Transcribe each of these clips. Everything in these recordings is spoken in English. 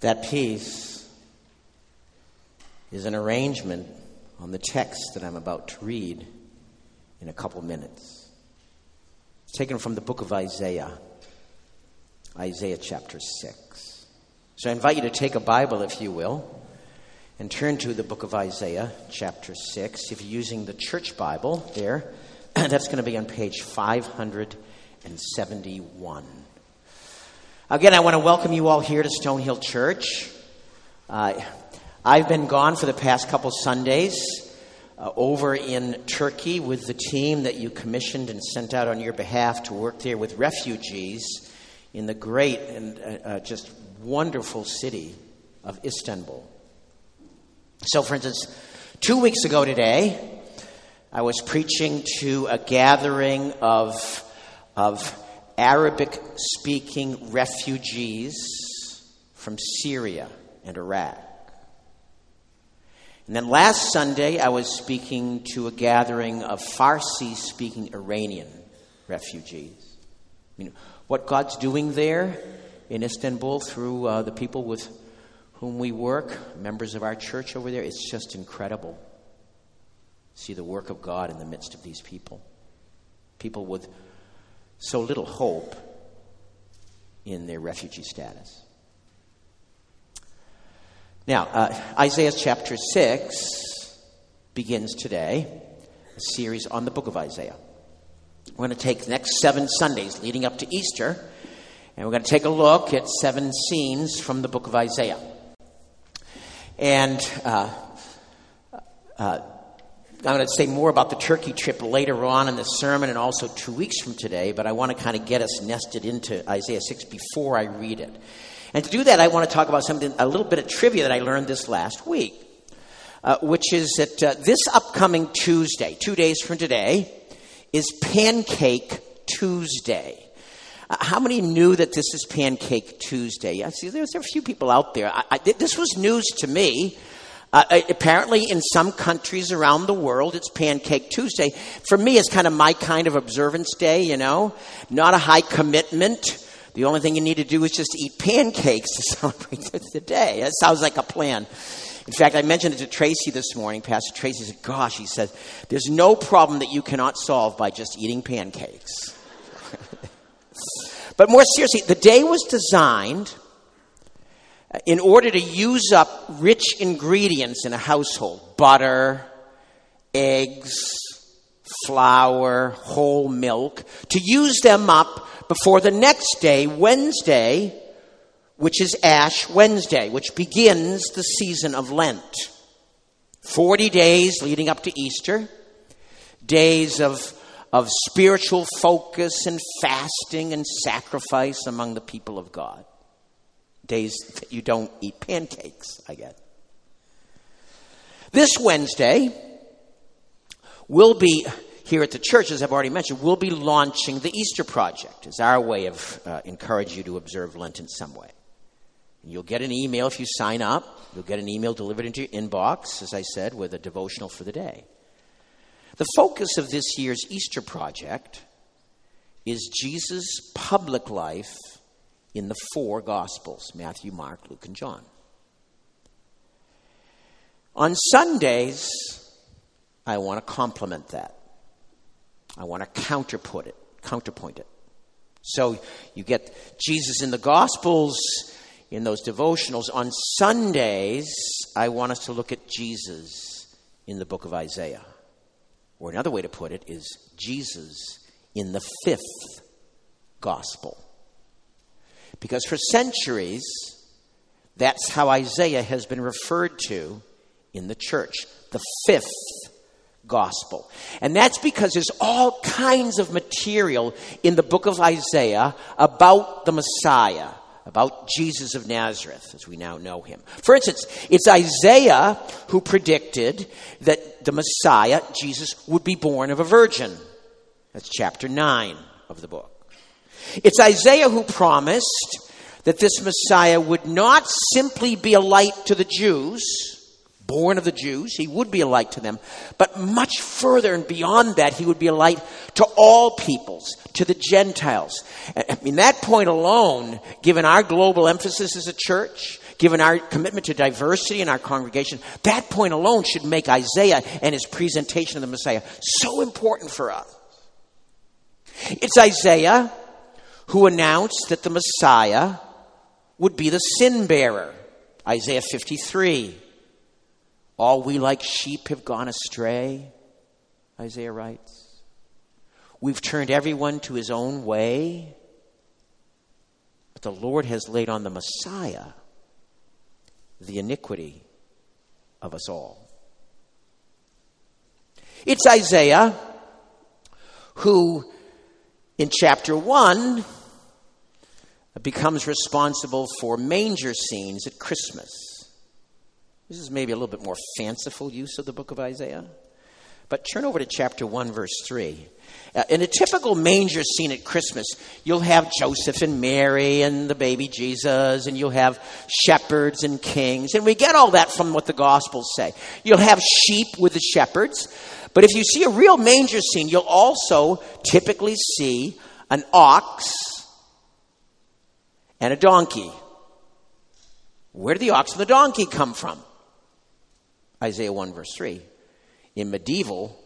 That piece is an arrangement on the text that I'm about to read in a couple minutes. It's taken from the book of Isaiah, Isaiah chapter 6. So I invite you to take a Bible, if you will, and turn to the book of Isaiah, chapter 6. If you're using the church Bible there, that's going to be on page 571. Again, I want to welcome you all here to Stonehill Church. Uh, I've been gone for the past couple Sundays uh, over in Turkey with the team that you commissioned and sent out on your behalf to work there with refugees in the great and uh, uh just wonderful city of Istanbul. So, for instance, two weeks ago today, I was preaching to a gathering of, of Arabic speaking refugees from Syria and Iraq. And then last Sunday, I was speaking to a gathering of Farsi speaking Iranian refugees. I mean, what God's doing there in Istanbul through uh, the people with whom we work, members of our church over there, it's just incredible. See the work of God in the midst of these people. People with so little hope in their refugee status. Now, uh, Isaiah chapter 6 begins today a series on the book of Isaiah. We're going to take the next seven Sundays leading up to Easter, and we're going to take a look at seven scenes from the book of Isaiah. And uh, uh, I'm going to say more about the Turkey trip later on in the sermon and also two weeks from today, but I want to kind of get us nested into Isaiah 6 before I read it. And to do that, I want to talk about something, a little bit of trivia that I learned this last week, uh, which is that uh, this upcoming Tuesday, two days from today, is Pancake Tuesday. Uh, how many knew that this is Pancake Tuesday? Yeah, see, there's, a few people out there. I, I, this was news to me uh, uh, apparently, in some countries around the world, it's Pancake Tuesday. For me, it's kind of my kind of observance day, you know, not a high commitment. The only thing you need to do is just eat pancakes to celebrate the day. That sounds like a plan. In fact, I mentioned it to Tracy this morning. Pastor Tracy said, Gosh, he says, there's no problem that you cannot solve by just eating pancakes. but more seriously, the day was designed in order to use up rich ingredients in a household butter, eggs, flour, whole milk to use them up before the next day, Wednesday, which is Ash Wednesday, which begins the season of Lent. 40 days leading up to Easter, days of, of spiritual focus and fasting and sacrifice among the people of God days that you don't eat pancakes, I guess. This Wednesday, we'll be here at the church, as I've already mentioned, we'll be launching the Easter Project as our way of uh, encouraging you to observe Lent in some way. And you'll get an email if you sign up. You'll get an email delivered into your inbox, as I said, with a devotional for the day. The focus of this year's Easter Project is Jesus' public life in the four Gospels Matthew, Mark, Luke, and John. On Sundays, I want to complement that. I want to counterput it, counterpoint it. So you get Jesus in the Gospels, in those devotionals. On Sundays, I want us to look at Jesus in the book of Isaiah. Or another way to put it is Jesus in the fifth Gospel. Because for centuries, that's how Isaiah has been referred to in the church the fifth gospel. And that's because there's all kinds of material in the book of Isaiah about the Messiah, about Jesus of Nazareth, as we now know him. For instance, it's Isaiah who predicted that the Messiah, Jesus, would be born of a virgin. That's chapter 9 of the book. It's Isaiah who promised that this Messiah would not simply be a light to the Jews, born of the Jews, he would be a light to them, but much further and beyond that, he would be a light to all peoples, to the Gentiles. I mean, that point alone, given our global emphasis as a church, Given our commitment to diversity in our congregation, that point alone should make Isaiah and his presentation of the Messiah so important for us. It's Isaiah who announced that the Messiah would be the sin bearer. Isaiah 53. All we like sheep have gone astray, Isaiah writes. We've turned everyone to his own way. But the Lord has laid on the Messiah the iniquity of us all. It's Isaiah who, in chapter 1, becomes responsible for manger scenes at Christmas. This is maybe a little bit more fanciful use of the book of Isaiah. But turn over to chapter 1, verse 3. Uh, in a typical manger scene at Christmas, you'll have Joseph and Mary and the baby Jesus, and you'll have shepherds and kings. And we get all that from what the Gospels say. You'll have sheep with the shepherds. But if you see a real manger scene, you'll also typically see an ox and a donkey. Where did the ox and the donkey come from? Isaiah 1, verse 3. In medieval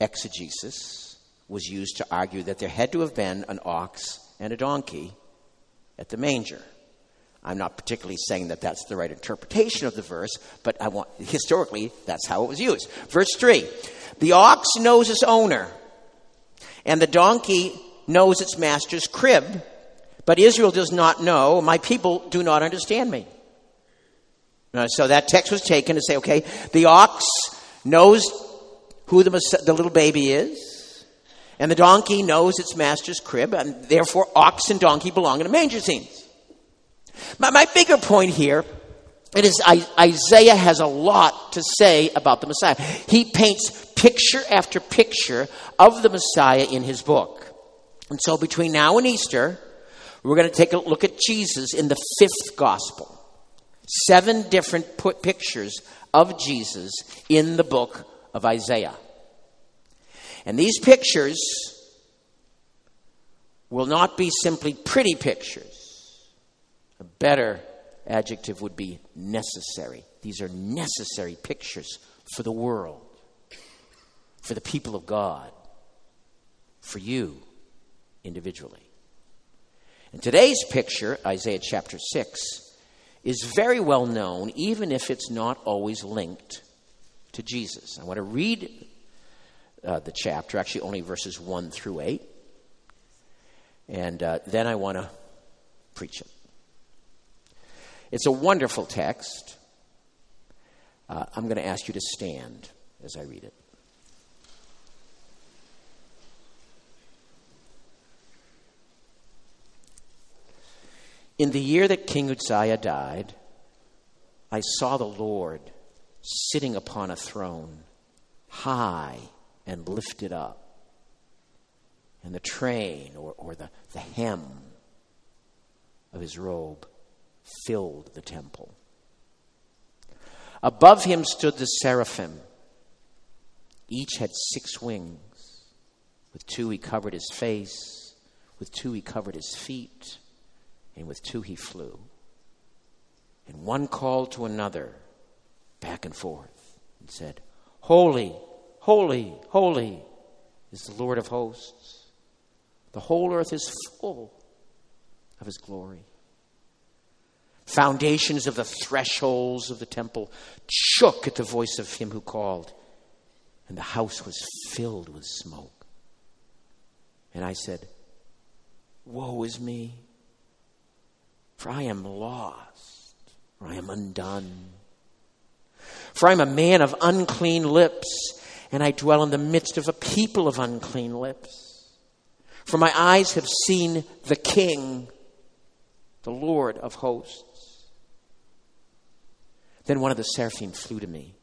exegesis, was used to argue that there had to have been an ox and a donkey at the manger. I'm not particularly saying that that's the right interpretation of the verse, but I want historically that's how it was used. Verse 3. The ox knows its owner, and the donkey knows its master's crib, but Israel does not know, my people do not understand me. Uh, so that text was taken to say, okay, the ox knows who the, the little baby is, and the donkey knows its master's crib, and therefore ox and donkey belong in a manger scene. My, my bigger point here it is Isaiah has a lot to say about the Messiah. He paints picture after picture of the Messiah in his book. And so between now and Easter, we're going to take a look at Jesus in the fifth gospel. Seven different put pictures of Jesus in the book of Isaiah. And these pictures will not be simply pretty pictures. A better adjective would be necessary. These are necessary pictures for the world, for the people of God, for you individually. And today's picture, Isaiah chapter 6, is very well known, even if it's not always linked to Jesus. I want to read uh, the chapter, actually, only verses 1 through 8. And uh, then I want to preach it. It's a wonderful text. Uh, I'm going to ask you to stand as I read it. In the year that King Uzziah died, I saw the Lord sitting upon a throne, high and lifted up. And the train or, or the, the hem of his robe filled the temple. Above him stood the seraphim. Each had six wings. With two he covered his face, with two he covered his feet, and with two he flew. And one called to another back and forth and said, Holy, holy, holy is the Lord of hosts. The whole earth is full of his glory. Foundations of the thresholds of the temple shook at the voice of him who called, and the house was filled with smoke. And I said, Woe is me, for I am lost, for I am undone. For I'm a man of unclean lips, and I dwell in the midst of a people of unclean lips. For my eyes have seen the King, the Lord of hosts. Then one of the seraphim flew to me,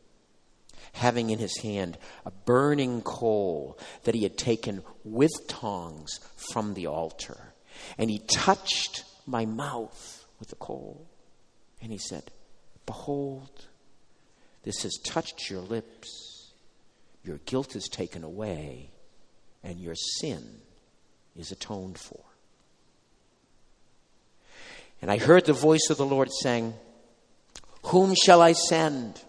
having in his hand a burning coal that he had taken with tongs from the altar. And he touched my mouth with the coal. And he said, Behold, this has touched your lips. Your guilt is taken away, and your sin is atoned for. And I heard the voice of the Lord saying, Whom shall I send?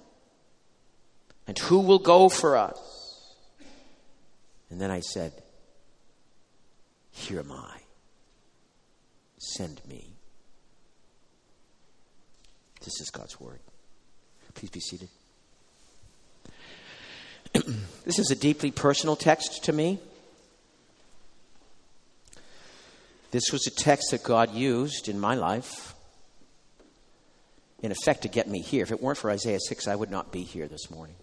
And who will go for us? And then I said, Here am I. Send me. This is God's word. Please be seated. this is a deeply personal text to me. This was a text that God used in my life, in effect, to get me here. If it weren't for Isaiah 6, I would not be here this morning.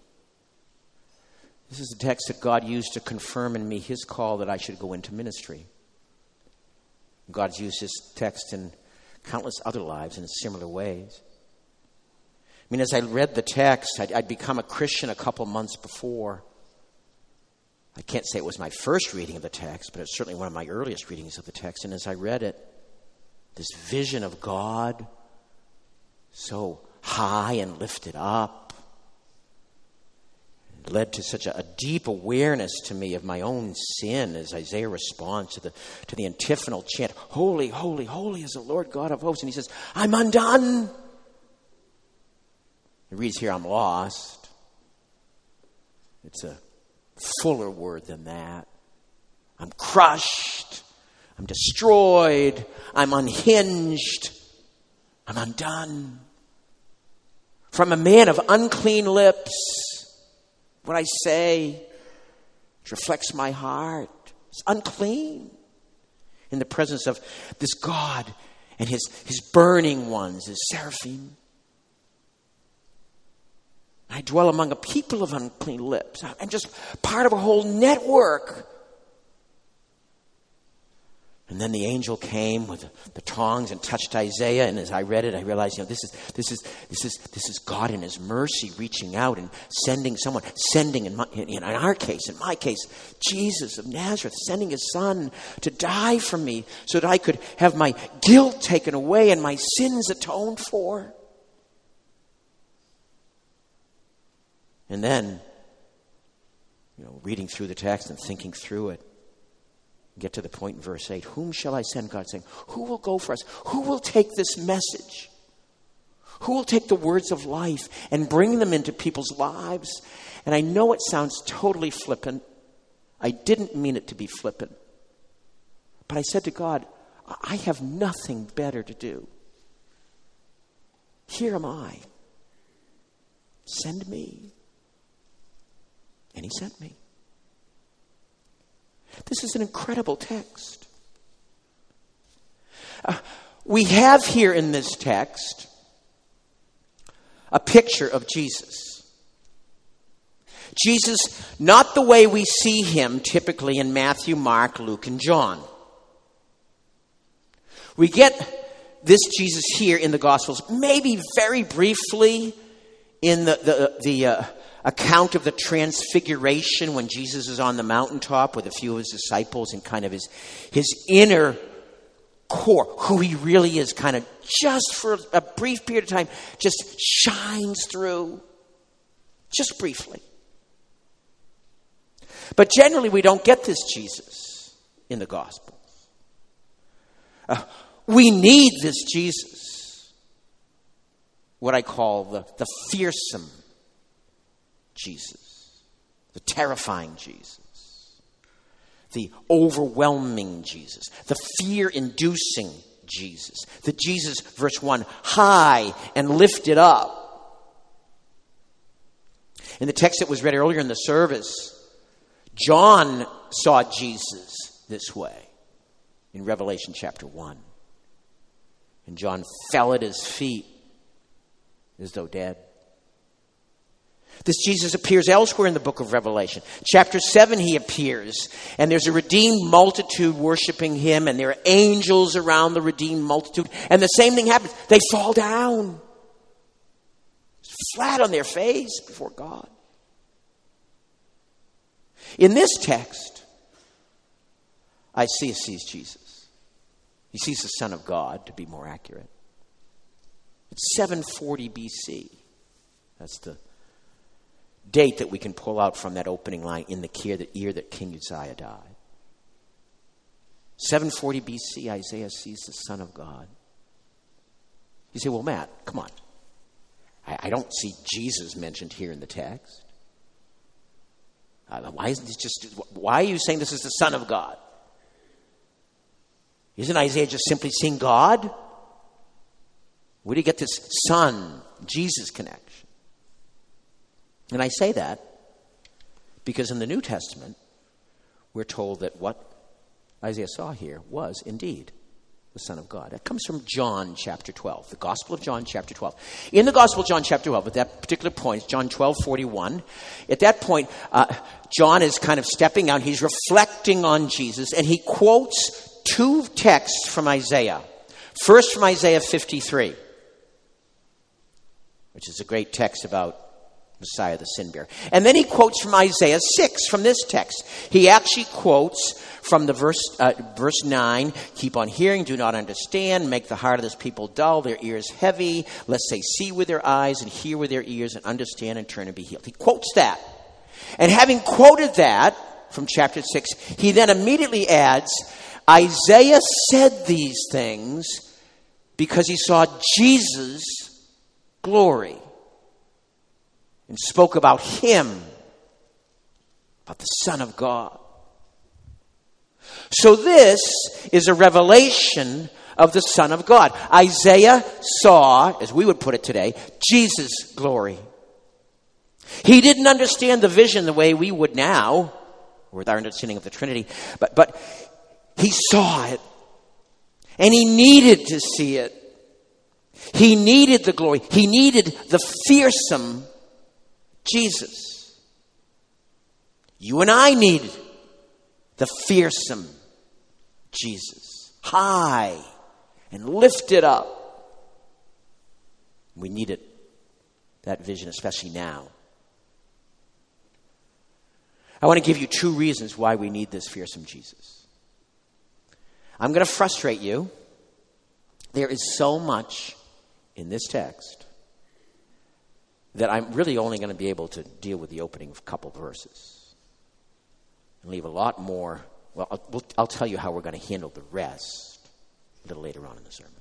This is a text that God used to confirm in me his call that I should go into ministry. God's used this text in countless other lives in similar ways. I mean, as I read the text, I'd, I'd become a Christian a couple months before. I can't say it was my first reading of the text, but it's certainly one of my earliest readings of the text. And as I read it, this vision of God, so high and lifted up, led to such a, a, deep awareness to me of my own sin as Isaiah responds to the, to the antiphonal chant Holy, holy, holy is the Lord God of hosts. And he says, I'm undone. It reads here, I'm lost. It's a fuller word than that. I'm crushed. I'm destroyed. I'm unhinged. I'm undone. From a man of unclean lips, what I say it reflects my heart. It's unclean in the presence of this God and his, his burning ones, his seraphim. I dwell among a people of unclean lips. I'm just part of a whole network. And then the angel came with the tongs and touched Isaiah. And as I read it, I realized, you know, this is this is this is this is God in His mercy reaching out and sending someone, sending in, my, in our case, in my case, Jesus of Nazareth, sending His Son to die for me, so that I could have my guilt taken away and my sins atoned for. And then, you know, reading through the text and thinking through it, get to the point in verse 8 Whom shall I send? God saying, Who will go for us? Who will take this message? Who will take the words of life and bring them into people's lives? And I know it sounds totally flippant. I didn't mean it to be flippant. But I said to God, I have nothing better to do. Here am I. Send me. And he sent me. This is an incredible text. Uh, we have here in this text a picture of Jesus. Jesus, not the way we see him typically in Matthew, Mark, Luke, and John. We get this Jesus here in the Gospels, maybe very briefly in the, the, the uh, account of the transfiguration when Jesus is on the mountaintop with a few of his disciples and kind of his, his inner core, who he really is, kind of just for a brief period of time, just shines through, just briefly. But generally, we don't get this Jesus in the Gospels. Uh, we need this Jesus, what I call the, the fearsome Jesus, the terrifying Jesus, the overwhelming Jesus, the fear inducing Jesus, the Jesus, verse 1, high and lifted up. In the text that was read earlier in the service, John saw Jesus this way in Revelation chapter 1. And John fell at his feet as though dead. This Jesus appears elsewhere in the book of Revelation. Chapter 7, he appears, and there's a redeemed multitude worshiping him, and there are angels around the redeemed multitude, and the same thing happens. They fall down, flat on their face before God. In this text, Isaiah sees Jesus. He sees the Son of God, to be more accurate. It's 740 BC. That's the date that we can pull out from that opening line in the year that King Uzziah died. 740 BC, Isaiah sees the Son of God. You say, well, Matt, come on. I, I don't see Jesus mentioned here in the text. Uh, why isn't this just? Why are you saying this is the Son of God? Isn't Isaiah just simply seeing God? Where do you get this Son, Jesus connection? And I say that because in the New Testament, we're told that what Isaiah saw here was indeed the Son of God. That comes from John chapter 12, the Gospel of John chapter 12. In the Gospel of John chapter 12, at that particular point, John 12, 41, at that point, uh, John is kind of stepping out. He's reflecting on Jesus, and he quotes two texts from Isaiah. First from Isaiah 53, which is a great text about Messiah the sin bearer. And then he quotes from Isaiah 6 from this text. He actually quotes from the verse, uh, verse 9 keep on hearing, do not understand, make the heart of this people dull, their ears heavy, lest they see with their eyes and hear with their ears and understand and turn and be healed. He quotes that. And having quoted that from chapter 6, he then immediately adds Isaiah said these things because he saw Jesus' glory and spoke about him, about the Son of God. So, this is a revelation of the Son of God. Isaiah saw, as we would put it today, Jesus' glory. He didn't understand the vision the way we would now, with our understanding of the Trinity, but, but he saw it. And he needed to see it. He needed the glory. He needed the fearsome Jesus. You and I need the fearsome Jesus, high and lifted up. We need it, that vision, especially now. I want to give you two reasons why we need this fearsome Jesus. I'm going to frustrate you. There is so much in this text that I'm really only going to be able to deal with the opening couple verses and leave a lot more. Well, I'll, we'll, I'll tell you how we're going to handle the rest a little later on in the sermon.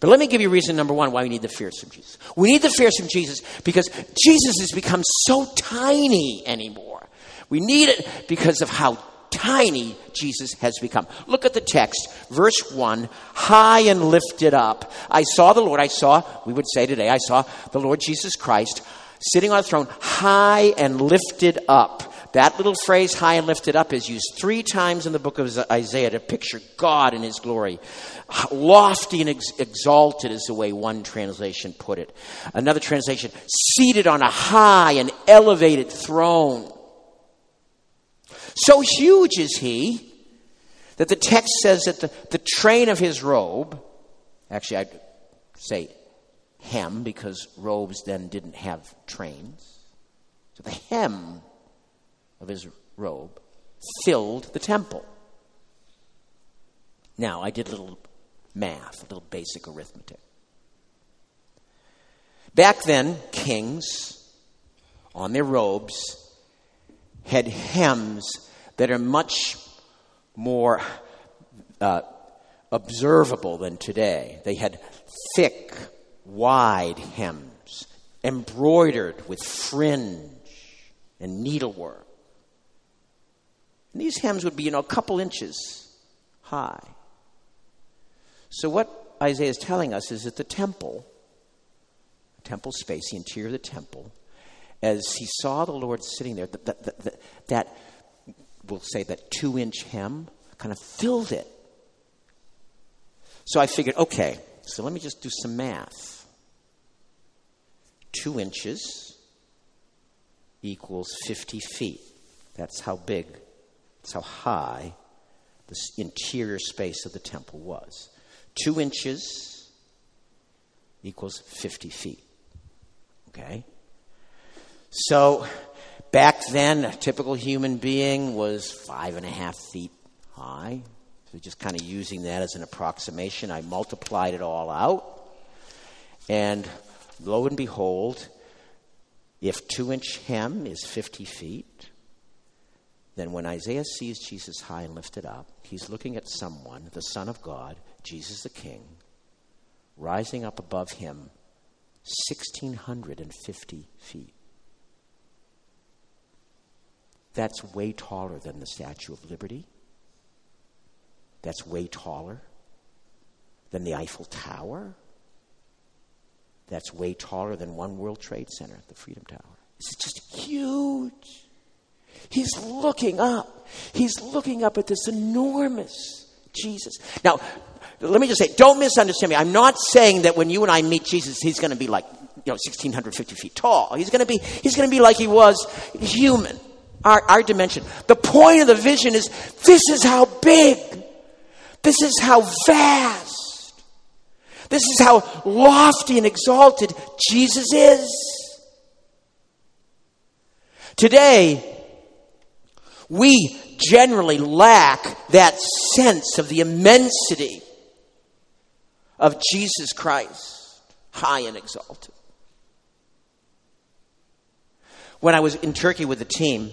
But let me give you reason number one why we need the fearsome Jesus. We need the fearsome Jesus because Jesus has become so tiny anymore. We need it because of how tiny Jesus has become. Look at the text, verse 1 high and lifted up. I saw the Lord, I saw, we would say today, I saw the Lord Jesus Christ sitting on a throne, high and lifted up. That little phrase, high and lifted up, is used three times in the book of Isaiah to picture God in his glory. Lofty and ex- exalted is the way one translation put it. Another translation, seated on a high and elevated throne. So huge is he that the text says that the, the train of his robe, actually, I'd say hem because robes then didn't have trains. So the hem of his robe filled the temple. Now, I did a little math, a little basic arithmetic. Back then, kings on their robes had hems that are much more uh, observable than today. They had thick, wide hems, embroidered with fringe and needlework. And these hems would be, you know, a couple inches high. So, what Isaiah is telling us is that the temple, temple space, the interior of the temple, as he saw the Lord sitting there, that, that, we'll say that two inch hem kind of filled it. So I figured, okay, so let me just do some math. Two inches equals 50 feet. That's how big, that's how high the interior space of the temple was. Two inches equals 50 feet. Okay? So back then, a typical human being was five and a half feet high. So just kind of using that as an approximation, I multiplied it all out. And lo and behold, if two inch hem is 50 feet, then when Isaiah sees Jesus high and lifted up, he's looking at someone, the Son of God, Jesus the King, rising up above him 1,650 feet. That's way taller than the Statue of Liberty. That's way taller than the Eiffel Tower. That's way taller than One World Trade Center, the Freedom Tower. It's just huge. He's looking up. He's looking up at this enormous Jesus. Now, let me just say, don't misunderstand me. I'm not saying that when you and I meet Jesus, he's going to be like, you know, 1,650 feet tall. He's going to be, he's going to be like he was human, our, our dimension. The point of the vision is this is how big, this is how vast, this is how lofty and exalted Jesus is. Today, we generally lack that sense of the immensity of Jesus Christ, high and exalted. When I was in Turkey with the team,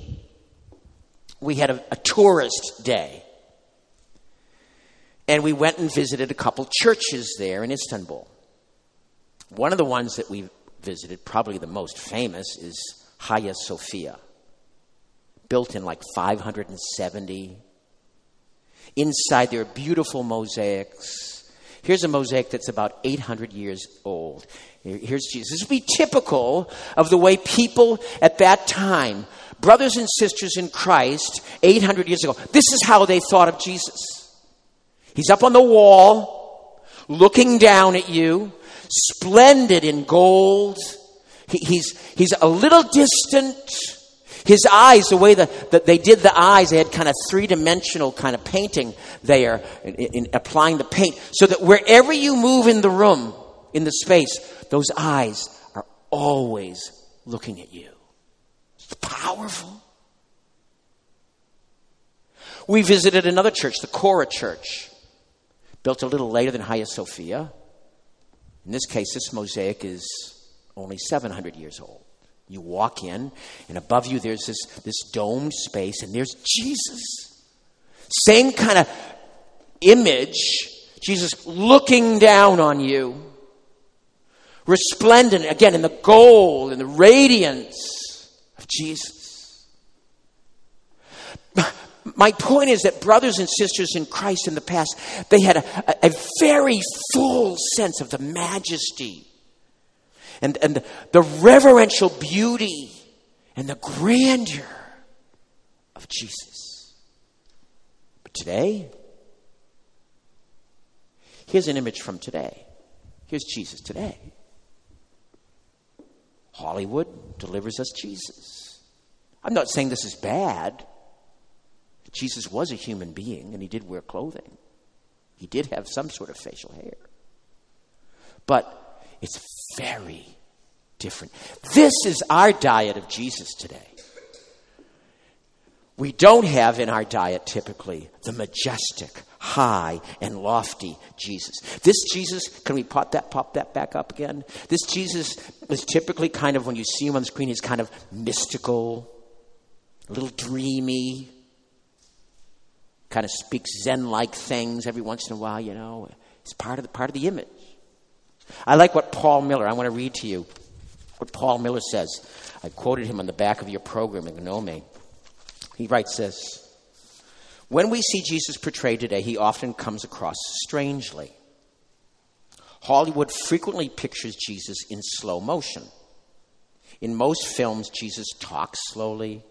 we had a, a tourist day. And we went and visited a couple churches there in Istanbul. One of the ones that we visited, probably the most famous, is Hagia Sophia, built in like 570. Inside, there are beautiful mosaics Here's a mosaic that's about 800 years old. Here's Jesus. This would be typical of the way people at that time, brothers and sisters in Christ, 800 years ago, this is how they thought of Jesus. He's up on the wall, looking down at you, splendid in gold. He, he's, he's a little distant his eyes, the way that the, they did the eyes, they had kind of three dimensional kind of painting there, in, in applying the paint, so that wherever you move in the room, in the space, those eyes are always looking at you. Powerful. We visited another church, the Chora Church, built a little later than Hagia Sophia. In this case, this mosaic is only 700 years old. You walk in, and above you there's this, this domed space, and there's Jesus. Same kind of image, Jesus looking down on you. Resplendent, again, in the gold and the radiance Jesus. My point is that brothers and sisters in Christ in the past, they had a, a very full sense of the majesty and, and the reverential beauty and the grandeur of Jesus. But today, here's an image from today. Here's Jesus today. Hollywood delivers us Jesus. I'm not saying this is bad. Jesus was a human being and he did wear clothing. He did have some sort of facial hair. But it's very different. This is our diet of Jesus today. We don't have in our diet typically the majestic, high, and lofty Jesus. This Jesus, can we pop that, pop that back up again? This Jesus is typically kind of, when you see him on the screen, he's kind of mystical, a little dreamy, kind of speaks Zen like things every once in a while, you know. It's part of the, part of the image. I like what Paul Miller, I want to read to you what Paul Miller says. I quoted him on the back of your program Gnome. He writes this When we see Jesus portrayed today, he often comes across strangely. Hollywood frequently pictures Jesus in slow motion. In most films, Jesus talks slowly,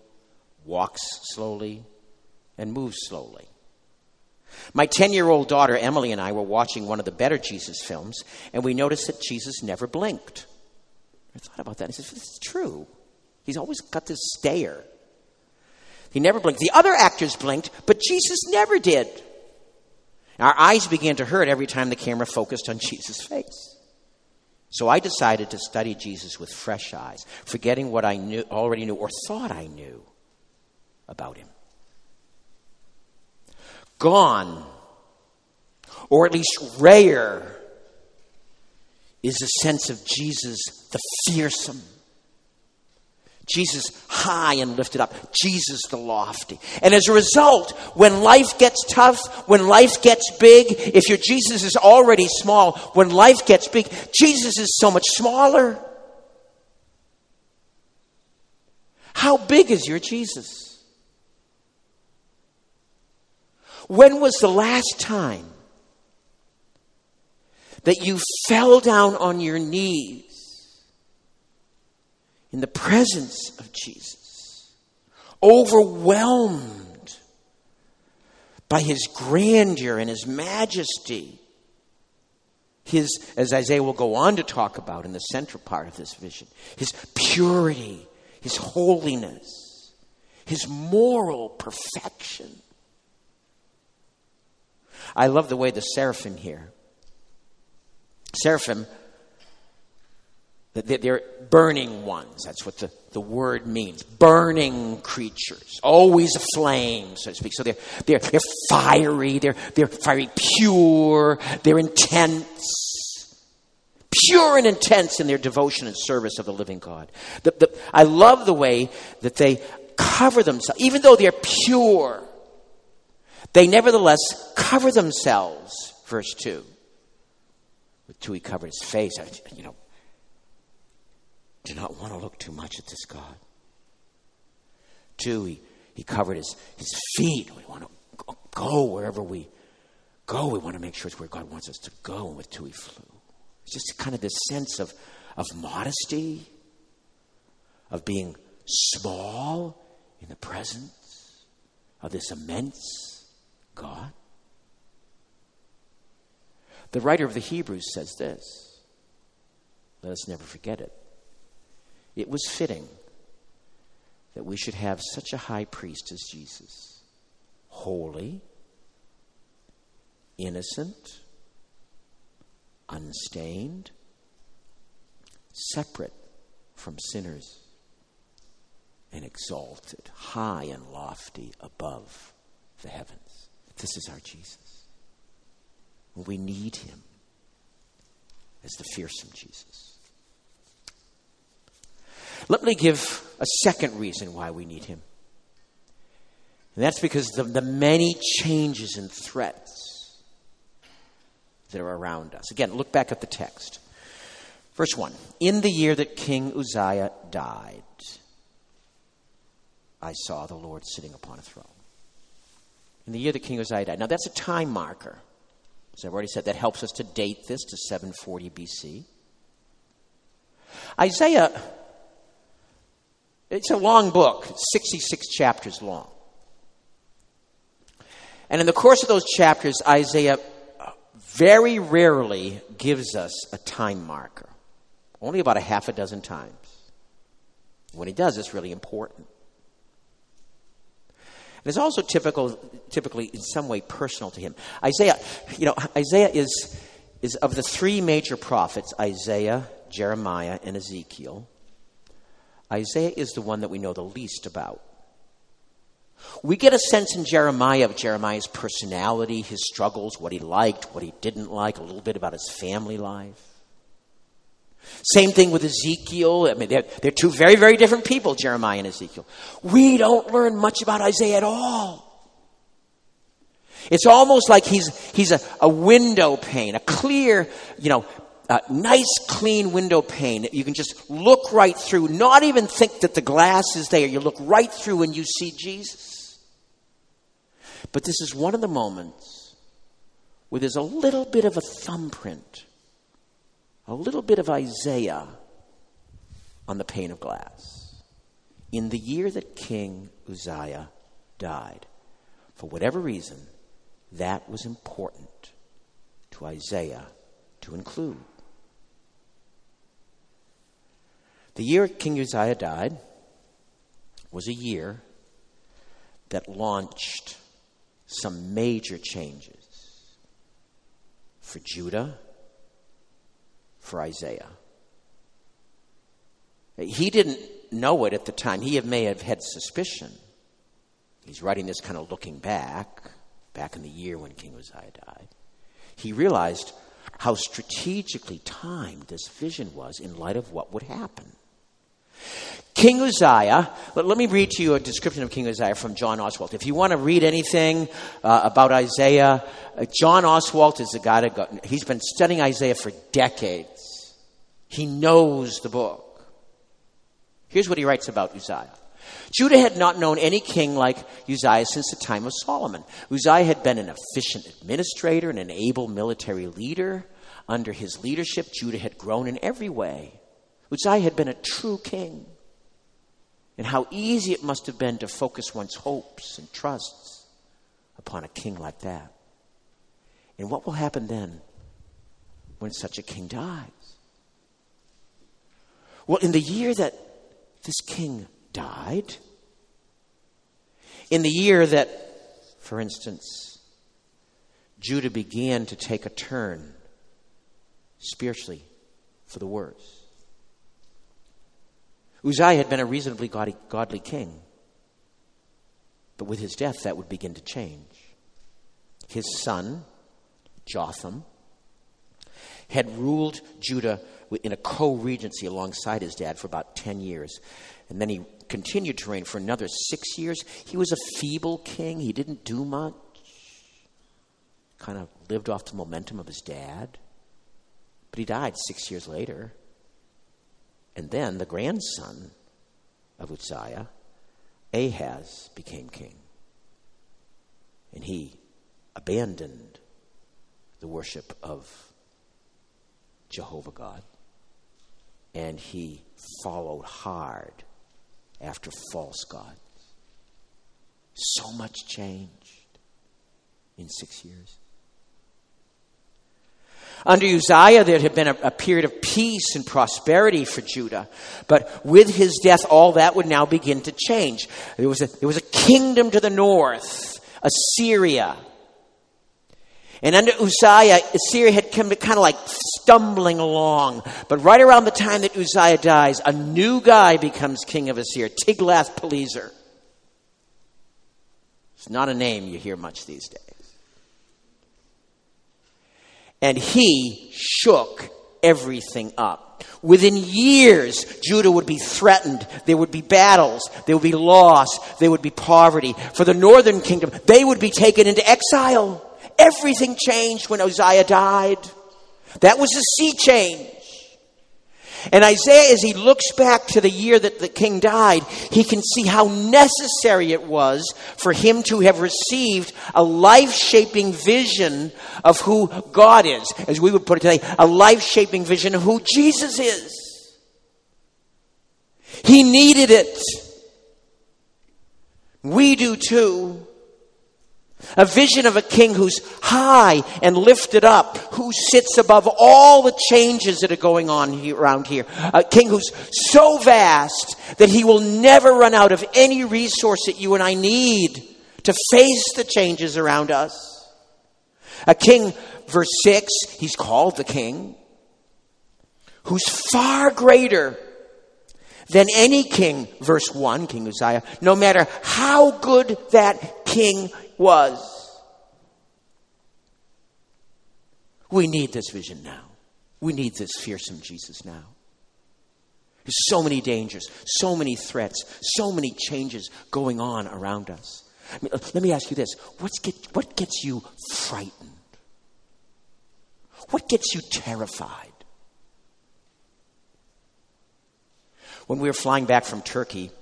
walks slowly, and moves slowly. My 10 year old daughter Emily and I were watching one of the better Jesus films, and we noticed that Jesus never blinked. I thought about that. I said, This is true. He's always got this stare. He never blinked. The other actors blinked, but Jesus never did. Our eyes began to hurt every time the camera focused on Jesus' face. So I decided to study Jesus with fresh eyes, forgetting what I knew, already knew or thought I knew about him gone, or at least rare, is a sense of Jesus the fearsome, Jesus high and lifted up. Jesus the lofty. And as a result, when life gets tough, when life gets big, if your Jesus is already small, when life gets big, Jesus is so much smaller. How big is your Jesus? When was the last time that you fell down on your knees in the presence of Jesus, overwhelmed by his grandeur and his majesty. His, as Isaiah will go on to talk about in the central part of this vision, his purity, his holiness, his moral perfection. I love the way the seraphim here. Seraphim they're burning ones. That's what the, the word means. Burning creatures. Always aflame, so to speak. So they're, they're, they're fiery. They're, they're fiery pure. They're intense. Pure and intense in their devotion and service of the living God. The, the, I love the way that they cover themselves. Even though they're pure, they nevertheless cover themselves. Verse 2. With two, he covered his face. You know, do not want to look too much at this God. Two, he, he covered his, his feet. We want to go wherever we go. We want to make sure it's where God wants us to go. And with two, he flew. It's just kind of this sense of, of modesty, of being small in the presence of this immense God. The writer of the Hebrews says this. Let us never forget it. It was fitting that we should have such a high priest as Jesus holy, innocent, unstained, separate from sinners, and exalted, high and lofty above the heavens. This is our Jesus. We need him as the fearsome Jesus. Let me give a second reason why we need him. And that's because of the many changes and threats that are around us. Again, look back at the text. Verse 1 In the year that King Uzziah died, I saw the Lord sitting upon a throne. In the year that King Uzziah died. Now, that's a time marker. As I've already said, that helps us to date this to 740 BC. Isaiah it's a long book, 66 chapters long. And in the course of those chapters, Isaiah uh, very rarely gives us a time marker, only about a half a dozen times. When he does, it's really important. And it's also typical, typically in some way personal to him. Isaiah, you know, Isaiah is, is of the three major prophets, Isaiah, Jeremiah, and Ezekiel. Isaiah is the one that we know the least about. We get a sense in Jeremiah of Jeremiah's personality, his struggles, what he liked, what he didn't like, a little bit about his family life. Same thing with Ezekiel. I mean, they're, they're two very, very different people, Jeremiah and Ezekiel. We don't learn much about Isaiah at all. It's almost like he's, he's a, a window pane, a clear, you know, nice clean window pane that you can just look right through, not even think that the glass is there. You look right through and you see Jesus. But this is one of the moments where there's a little bit of a thumbprint, a little bit of Isaiah on the pane of glass. In the year that King Uzziah died, for whatever reason, that was important to Isaiah to include. The year King Uzziah died was a year that launched some major changes for Judah, for Isaiah. He didn't know it at the time. He may have had suspicion. He's writing this kind of looking back, back in the year when King Uzziah died. He realized how strategically timed this vision was in light of what would happen. King Uzziah, let, let, me read to you a description of King Uzziah from John Oswalt. If you want to read anything uh, about Isaiah, uh, John Oswalt is the guy that got, he's been studying Isaiah for decades. He knows the book. Here's what he writes about Uzziah. Judah had not known any king like Uzziah since the time of Solomon. Uzziah had been an efficient administrator and an able military leader. Under his leadership, Judah had grown in every way. Uzziah had been a true king. And how easy it must have been to focus one's hopes and trusts upon a king like that. And what will happen then when such a king dies? Well, in the year that this king died, in the year that, for instance, Judah began to take a turn spiritually for the worse. Uzziah had been a reasonably godly, godly king, but with his death, that would begin to change. His son, Jotham, had ruled Judah in a co regency alongside his dad for about 10 years. And then he continued to reign for another six years. He was a feeble king, he didn't do much, kind of lived off the momentum of his dad. But he died six years later. And then the grandson of Uzziah, Ahaz, became king. And he abandoned the worship of Jehovah God. And he followed hard after false gods. So much changed in six years. Under Uzziah, there had been a, a, period of peace and prosperity for Judah. But with his death, all that would now begin to change. There was a, there was a kingdom to the north, Assyria. And under Uzziah, Assyria had come to kind of like stumbling along. But right around the time that Uzziah dies, a new guy becomes king of Assyria, Tiglath-Pileser. It's not a name you hear much these days. And he shook everything up. Within years, Judah would be threatened. There would be battles. There would be loss. There would be poverty. For the northern kingdom, they would be taken into exile. Everything changed when Uzziah died. That was a sea change. And Isaiah, as he looks back to the year that the king died, he can see how necessary it was for him to have received a life shaping vision of who God is, as we would put it today, a life shaping vision of who Jesus is. He needed it. We do too. A vision of a king who's high and lifted up, who sits above all the changes that are going on here, around here. A king who's so vast that he will never run out of any resource that you and I need to face the changes around us. A king, verse 6, he's called the king, who's far greater than any king, verse 1, King Uzziah, no matter how good that king was. We need this vision now. We need this fearsome Jesus now. There's so many dangers, so many threats, so many changes going on around us. I mean, let me ask you this get, what gets you frightened? What gets you terrified? When we were flying back from Turkey,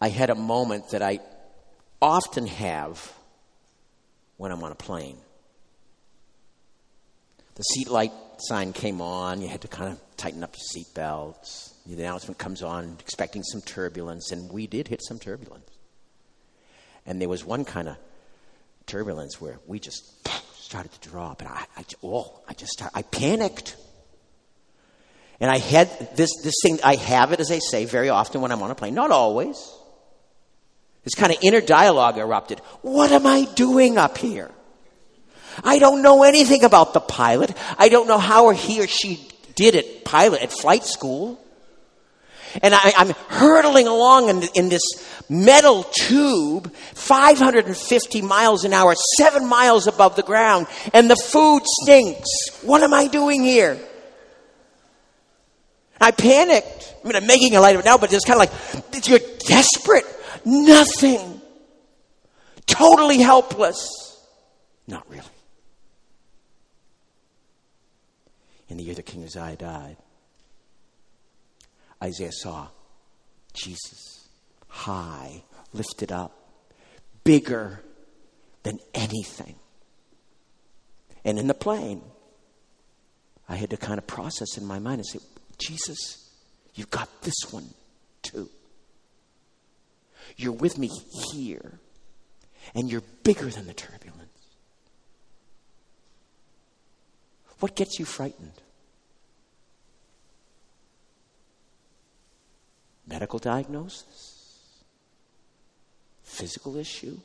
I had a moment that I often have when I'm on a plane. The seat light sign came on, you had to kind of tighten up your seat belts. The announcement comes on, expecting some turbulence, and we did hit some turbulence. And there was one kind of turbulence where we just started to drop, and I, I oh, I just started, I panicked. And I had this, this thing, I have it, as I say, very often when I'm on a plane, not always. This kind of inner dialogue erupted. What am I doing up here? I don't know anything about the pilot. I don't know how he or she did it, pilot at flight school. And I, am hurtling along in, in, this metal tube, 550 miles an hour, seven miles above the ground, and the food stinks. What am I doing here? I panicked. I mean, I'm making a light of it now, but it's kind of like, you're desperate. Nothing. Totally helpless. Not really. In the year that King Uzziah died, Isaiah saw Jesus high, lifted up, bigger than anything. And in the plane, I had to kind of process in my mind and say, Jesus, you've got this one too. You're with me here, and you're bigger than the turbulence. What gets you frightened? Medical diagnosis? Physical issue?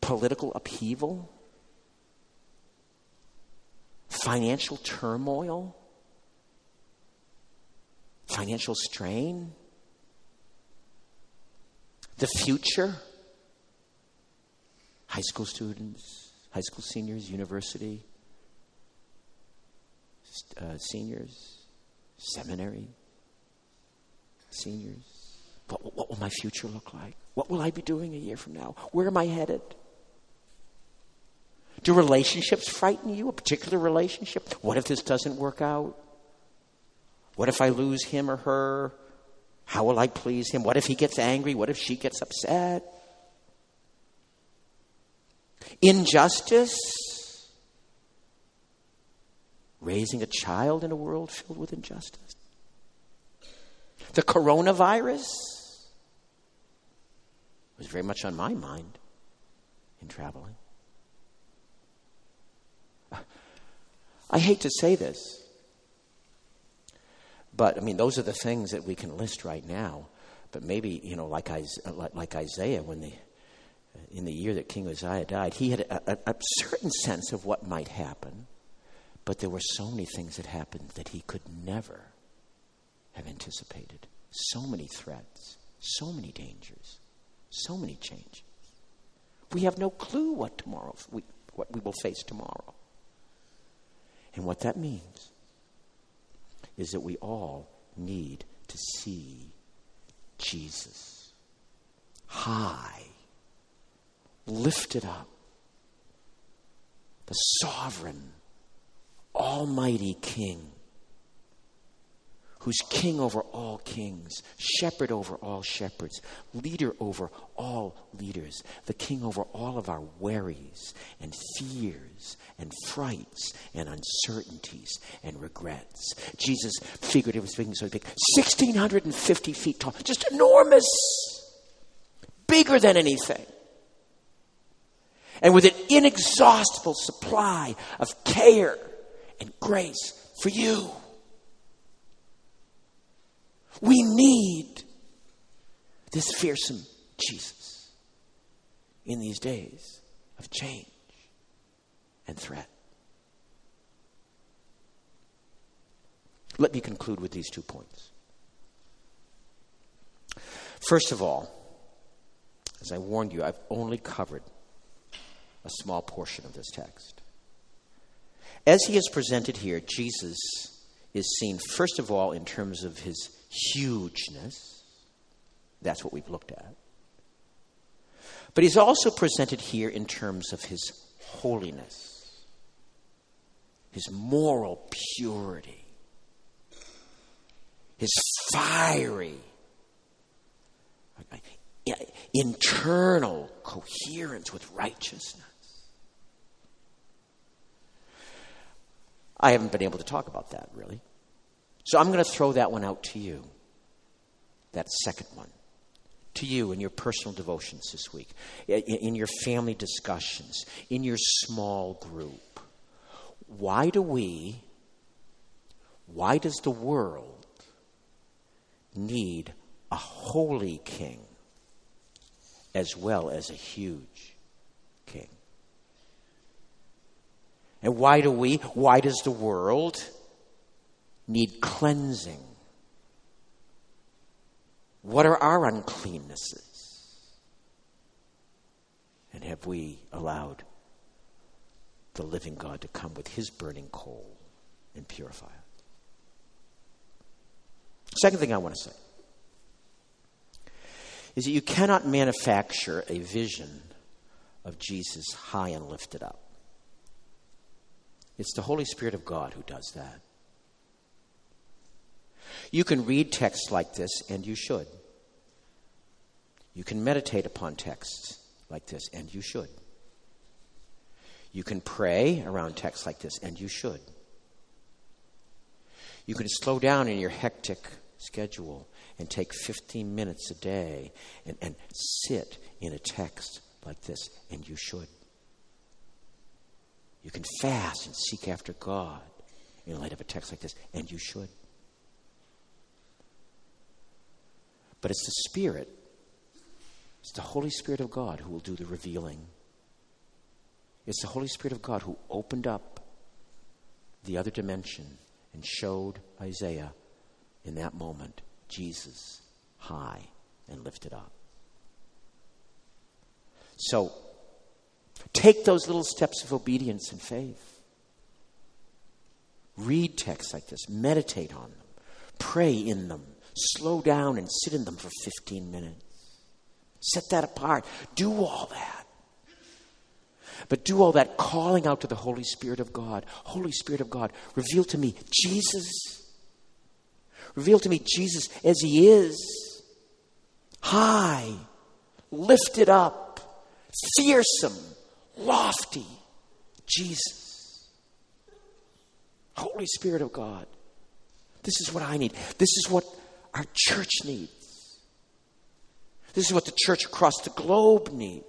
Political upheaval? Financial turmoil? Financial strain? The future? High school students, high school seniors, university, uh, seniors, seminary, seniors. What, what will my future look like? What will I be doing a year from now? Where am I headed? Do relationships frighten you? A particular relationship? What if this doesn't work out? What if I lose him or her? How will I please him? What if he gets angry? What if she gets upset? Injustice? Raising a child in a world filled with injustice? The coronavirus was very much on my mind in traveling. I hate to say this, but I mean, those are the things that we can list right now. But maybe, you know, like, like Isaiah, when the, in the year that King Uzziah died, he had a, a, a certain sense of what might happen. But there were so many things that happened that he could never have anticipated. So many threats, so many dangers, so many changes. We have no clue what tomorrow we, what we will face tomorrow. And what that means is that we all need to see Jesus. High, lifted up, the sovereign, almighty King who's king over all kings, shepherd over all shepherds, leader over all leaders, the king over all of our worries and fears and frights and uncertainties and regrets. Jesus, figuratively speaking, so big, 1,650 feet tall, just enormous, bigger than anything. And with an inexhaustible supply of care and grace for you. We need this fearsome Jesus in these days of change and threat. Let me conclude with these two points. First of all, as I warned you, I've only covered a small portion of this text. As he is presented here, Jesus is seen, first of all, in terms of his hugeness. That's what we've looked at. But he's also presented here in terms of his holiness, his moral purity, his fiery, internal coherence with righteousness. I haven't been able to talk about that really. So I'm going to throw that one out to you. That second one. To you in your personal devotions this week, in your family discussions, in your small group. Why do we, why does the world need a holy king as well as a huge king? And why do we, why does the world need cleansing? What are our uncleannesses? And have we allowed the living God to come with his burning coal and purify us. Second thing I want to say is that you cannot manufacture a vision of Jesus high and lifted up. It's the Holy Spirit of God who does that. You can read texts like this, and you should. You can meditate upon texts like this, and you should. You can pray around texts like this, and you should. You can slow down in your hectic schedule and take 15 minutes a day and, and sit in a text like this, and you should. You can fast and seek after God in light of a text like this, and you should. But it's the Spirit, it's the Holy Spirit of God who will do the revealing. It's the Holy Spirit of God who opened up the other dimension and showed Isaiah in that moment Jesus high and lifted up. So, take those little steps of obedience and faith. Read texts like this, meditate on them, pray in them, slow down and sit in them for 15 minutes. Set that apart. Do all that. But do all that calling out to the Holy Spirit of God. Holy Spirit of God, reveal to me Jesus. Reveal to me Jesus as He is. High, lifted up, fearsome, lofty. Jesus. Holy Spirit of God. This is what I need. This is what our church needs. This is what the church across the globe needs.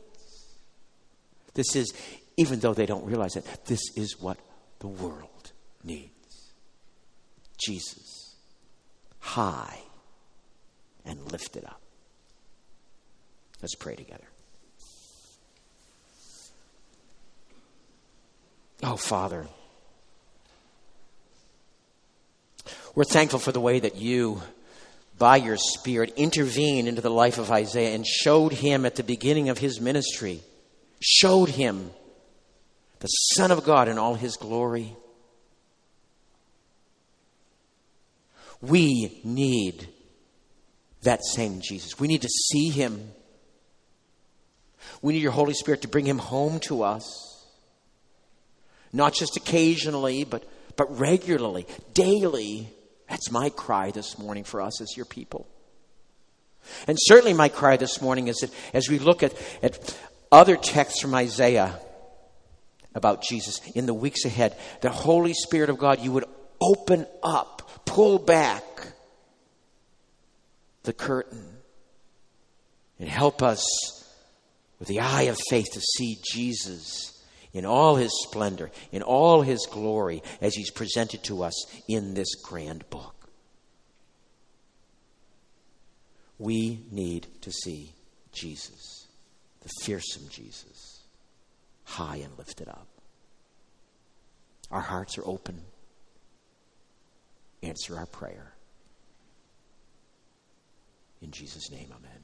This is, even though they don't realize it, this is what the world needs. Jesus, high and lifted up. Let's pray together. Oh, Father, we're thankful for the way that you by your Spirit, intervened into the life of Isaiah and showed him at the beginning of his ministry, showed him the Son of God in all his glory. We need that same Jesus. We need to see him. We need your Holy Spirit to bring him home to us. Not just occasionally, but, but regularly, daily that's my cry this morning for us as your people. And certainly, my cry this morning is that as we look at, at other texts from Isaiah about Jesus in the weeks ahead, the Holy Spirit of God, you would open up, pull back the curtain, and help us with the eye of faith to see Jesus in all his splendor, in all his glory, as he's presented to us in this grand book. We need to see Jesus, the fearsome Jesus, high and lifted up. Our hearts are open. Answer our prayer. In Jesus' name, amen.